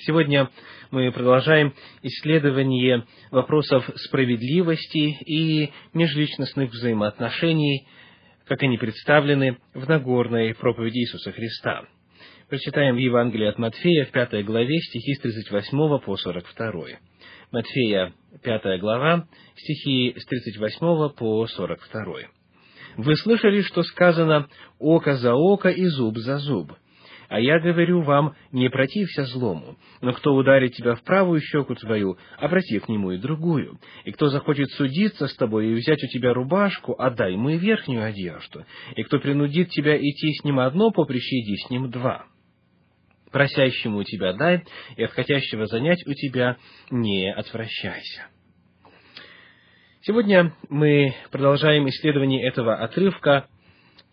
Сегодня мы продолжаем исследование вопросов справедливости и межличностных взаимоотношений, как они представлены в Нагорной проповеди Иисуса Христа. Прочитаем в Евангелии от Матфея в пятой главе стихи с 38 по 42. Матфея, пятая глава, стихи с 38 по 42. «Вы слышали, что сказано «око за око и зуб за зуб», а я говорю вам, не протився злому, но кто ударит тебя в правую щеку твою, обрати к нему и другую. И кто захочет судиться с тобой и взять у тебя рубашку, отдай ему и верхнюю одежду. И кто принудит тебя идти с ним одно поприще, иди с ним два. Просящему у тебя дай, и от хотящего занять у тебя не отвращайся. Сегодня мы продолжаем исследование этого отрывка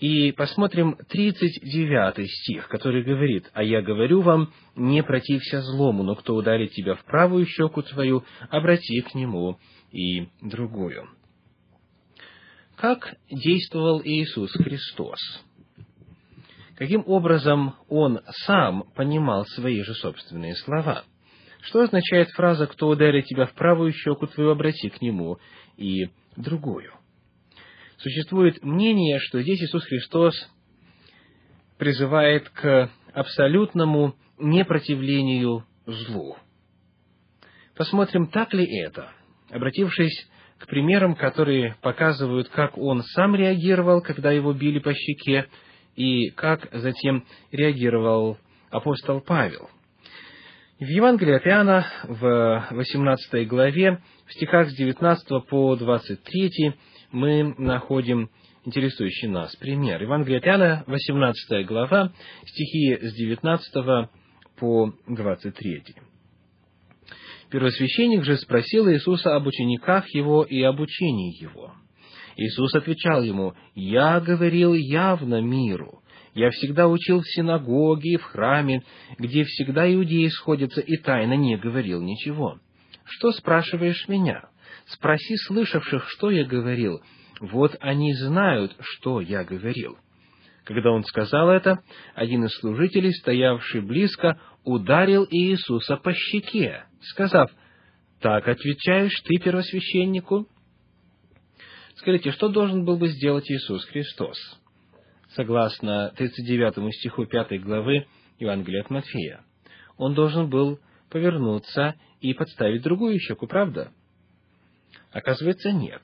и посмотрим 39 стих, который говорит, «А я говорю вам, не протився злому, но кто ударит тебя в правую щеку твою, обрати к нему и другую». Как действовал Иисус Христос? Каким образом Он сам понимал свои же собственные слова? Что означает фраза «Кто ударит тебя в правую щеку твою, обрати к нему и другую»? Существует мнение, что здесь Иисус Христос призывает к абсолютному непротивлению злу. Посмотрим, так ли это. Обратившись к примерам, которые показывают, как он сам реагировал, когда его били по щеке, и как затем реагировал апостол Павел. В Евангелии от Иоанна в 18 главе, в стихах с 19 по 23, мы находим интересующий нас пример. Евангелие от Иоанна, 18 глава, стихи с 19 по 23. Первосвященник же спросил Иисуса об учениках его и об учении его. Иисус отвечал ему, «Я говорил явно миру. Я всегда учил в синагоге и в храме, где всегда иудеи сходятся, и тайно не говорил ничего. Что спрашиваешь меня?» Спроси слышавших, что я говорил. Вот они знают, что я говорил. Когда он сказал это, один из служителей, стоявший близко, ударил Иисуса по щеке, сказав, «Так отвечаешь ты первосвященнику?» Скажите, что должен был бы сделать Иисус Христос? Согласно 39 стиху 5 главы Евангелия от Матфея. Он должен был повернуться и подставить другую щеку, правда? Оказывается, нет.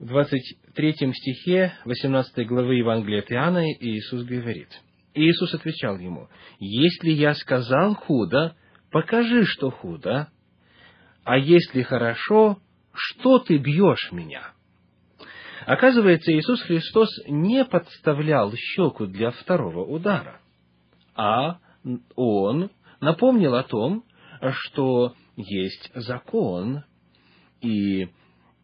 В 23 стихе 18 главы Евангелия от Иоанна Иисус говорит, Иисус отвечал ему, «Если я сказал худо, покажи, что худо, а если хорошо, что ты бьешь меня?» Оказывается, Иисус Христос не подставлял щеку для второго удара, а Он напомнил о том, что есть закон, и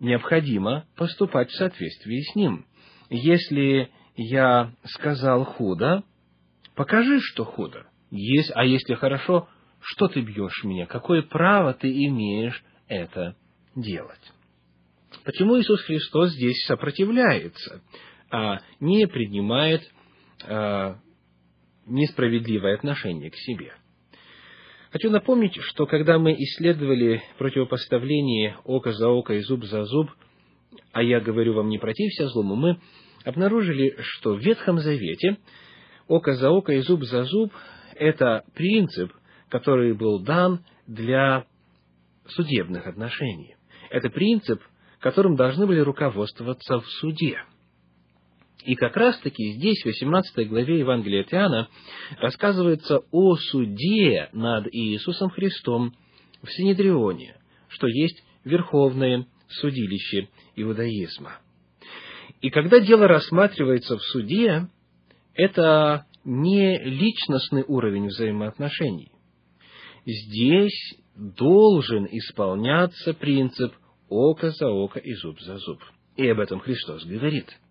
необходимо поступать в соответствии с ним. Если я сказал худо, покажи, что худо. Есть, а если хорошо, что ты бьешь меня? Какое право ты имеешь это делать? Почему Иисус Христос здесь сопротивляется, а не принимает а, несправедливое отношение к себе? Хочу напомнить, что когда мы исследовали противопоставление око за око и зуб за зуб, а я говорю вам не протився злому, мы обнаружили, что в Ветхом Завете око за око и зуб за зуб – это принцип, который был дан для судебных отношений. Это принцип, которым должны были руководствоваться в суде – и как раз-таки здесь, в 18 главе Евангелия от Иоанна, рассказывается о суде над Иисусом Христом в Синедрионе, что есть верховное судилище иудаизма. И когда дело рассматривается в суде, это не личностный уровень взаимоотношений. Здесь должен исполняться принцип око за око и зуб за зуб. И об этом Христос говорит –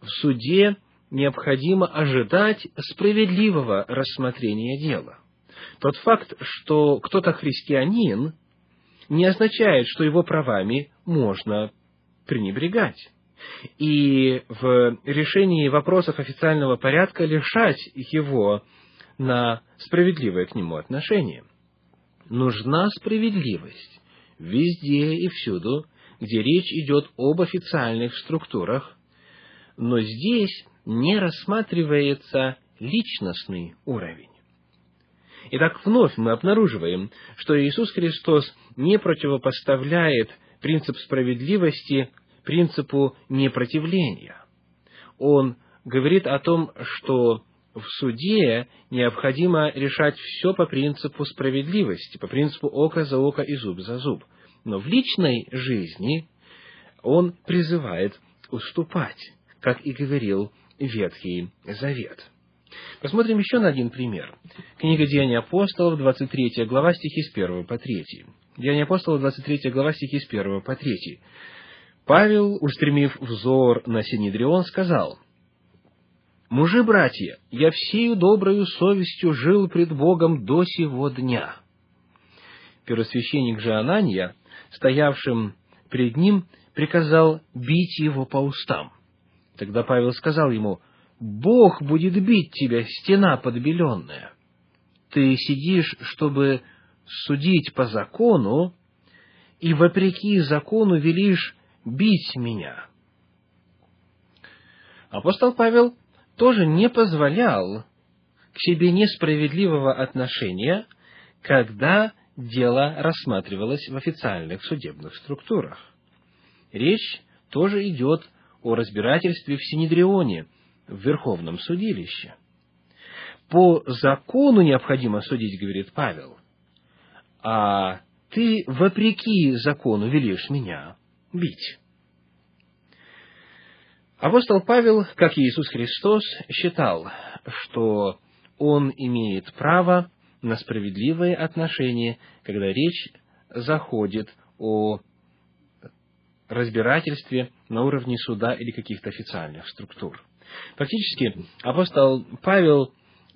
в суде необходимо ожидать справедливого рассмотрения дела. Тот факт, что кто-то христианин, не означает, что его правами можно пренебрегать. И в решении вопросов официального порядка лишать его на справедливое к нему отношение. Нужна справедливость везде и всюду, где речь идет об официальных структурах, но здесь не рассматривается личностный уровень. Итак, вновь мы обнаруживаем, что Иисус Христос не противопоставляет принцип справедливости принципу непротивления. Он говорит о том, что в суде необходимо решать все по принципу справедливости, по принципу око за око и зуб за зуб. Но в личной жизни он призывает уступать, как и говорил Ветхий Завет. Посмотрим еще на один пример. Книга Деяний апостолов, 23 глава, стихи с 1 по 3. Деяния апостолов, 23 глава, стихи с 1 по 3. Павел, устремив взор на Синедрион, сказал, «Мужи, братья, я всею доброю совестью жил пред Богом до сего дня». Первосвященник же Анания, стоявшим пред ним, приказал бить его по устам. Тогда Павел сказал ему, «Бог будет бить тебя, стена подбеленная. Ты сидишь, чтобы судить по закону, и вопреки закону велишь бить меня». Апостол Павел тоже не позволял к себе несправедливого отношения, когда дело рассматривалось в официальных судебных структурах. Речь тоже идет о разбирательстве в Синедрионе, в Верховном судилище. По закону необходимо судить, говорит Павел, а ты вопреки закону велишь меня бить. Апостол Павел, как и Иисус Христос, считал, что он имеет право на справедливые отношения, когда речь заходит о разбирательстве на уровне суда или каких-то официальных структур. Фактически, апостол Павел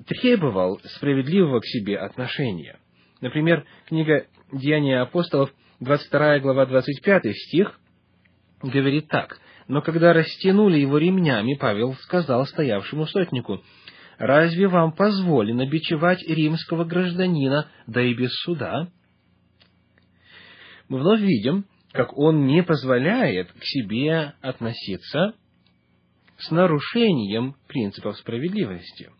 требовал справедливого к себе отношения. Например, книга «Деяния апостолов», 22 глава, 25 стих, говорит так. «Но когда растянули его ремнями, Павел сказал стоявшему сотнику, «Разве вам позволено бичевать римского гражданина, да и без суда?» Мы вновь видим, как он не позволяет к себе относиться с нарушением принципов справедливости.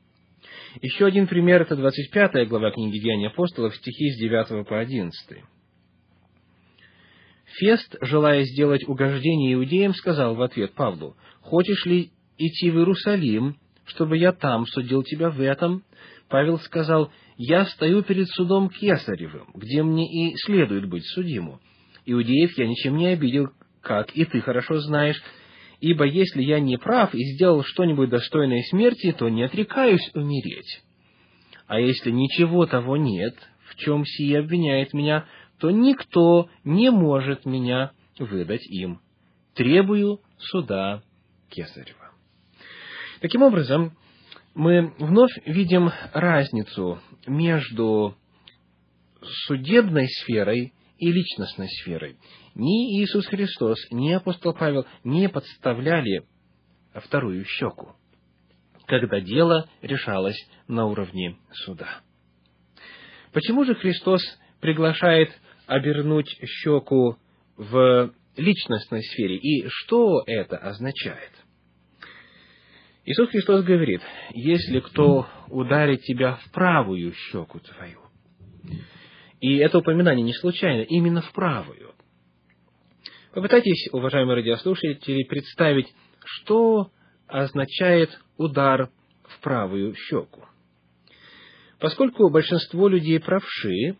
Еще один пример – это 25 глава книги Деяний апостолов, стихи с 9 по 11. Фест, желая сделать угождение иудеям, сказал в ответ Павлу, «Хочешь ли идти в Иерусалим, чтобы я там судил тебя в этом?» Павел сказал, «Я стою перед судом Кесаревым, где мне и следует быть судиму. Иудеев я ничем не обидел, как и ты хорошо знаешь, ибо если я не прав и сделал что-нибудь достойное смерти, то не отрекаюсь умереть. А если ничего того нет, в чем сие обвиняет меня, то никто не может меня выдать им. Требую суда Кесарева. Таким образом, мы вновь видим разницу между судебной сферой и личностной сферой. Ни Иисус Христос, ни апостол Павел не подставляли вторую щеку, когда дело решалось на уровне суда. Почему же Христос приглашает обернуть щеку в личностной сфере, и что это означает? Иисус Христос говорит, если кто ударит тебя в правую щеку твою, и это упоминание не случайно, именно в правую. Попытайтесь, уважаемые радиослушатели, представить, что означает удар в правую щеку. Поскольку большинство людей правши,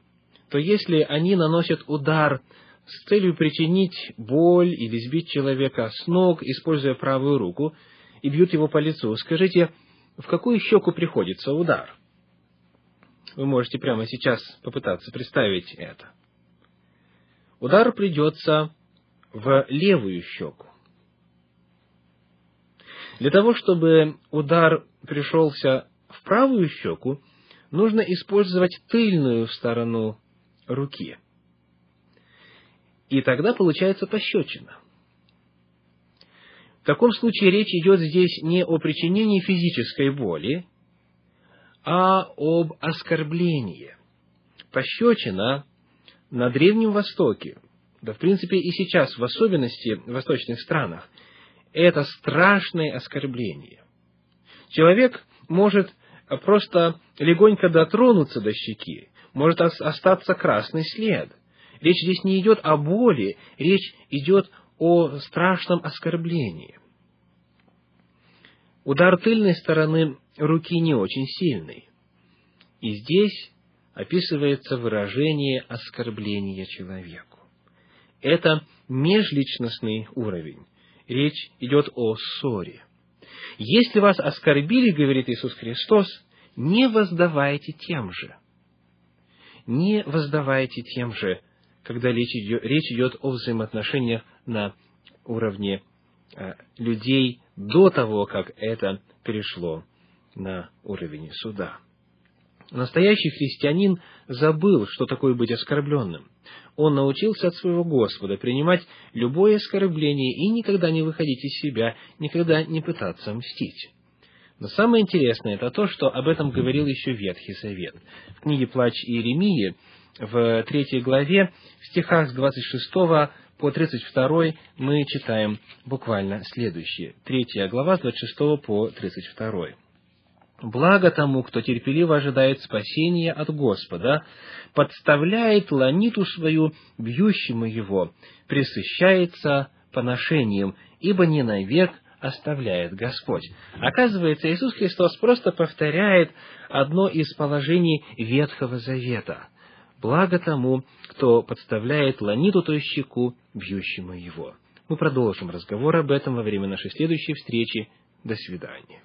то если они наносят удар с целью причинить боль или сбить человека с ног, используя правую руку, и бьют его по лицу, скажите, в какую щеку приходится удар? Вы можете прямо сейчас попытаться представить это. Удар придется в левую щеку. Для того, чтобы удар пришелся в правую щеку, нужно использовать тыльную сторону руки. И тогда получается пощечина. В таком случае речь идет здесь не о причинении физической боли, а об оскорблении. Пощечина на Древнем Востоке, да в принципе и сейчас, в особенности в восточных странах, это страшное оскорбление. Человек может просто легонько дотронуться до щеки, может остаться красный след. Речь здесь не идет о боли, речь идет о страшном оскорблении. Удар тыльной стороны руки не очень сильный. И здесь описывается выражение оскорбления человеку. Это межличностный уровень. Речь идет о ссоре. Если вас оскорбили, говорит Иисус Христос, не воздавайте тем же. Не воздавайте тем же, когда речь идет, речь идет о взаимоотношениях на уровне э, людей до того, как это перешло на уровень суда. Настоящий христианин забыл, что такое быть оскорбленным. Он научился от своего Господа принимать любое оскорбление и никогда не выходить из себя, никогда не пытаться мстить. Но самое интересное это то, что об этом говорил еще Ветхий Завет. В книге «Плач Иеремии» в третьей главе, в стихах с 26 по 32 мы читаем буквально следующее. Третья глава с 26 по 32. Благо тому, кто терпеливо ожидает спасения от Господа, подставляет ланиту свою бьющему его, присыщается поношением, ибо не навек оставляет Господь. Оказывается, Иисус Христос просто повторяет одно из положений Ветхого Завета. Благо тому, кто подставляет ланиту, то есть щеку, бьющему его. Мы продолжим разговор об этом во время нашей следующей встречи. До свидания.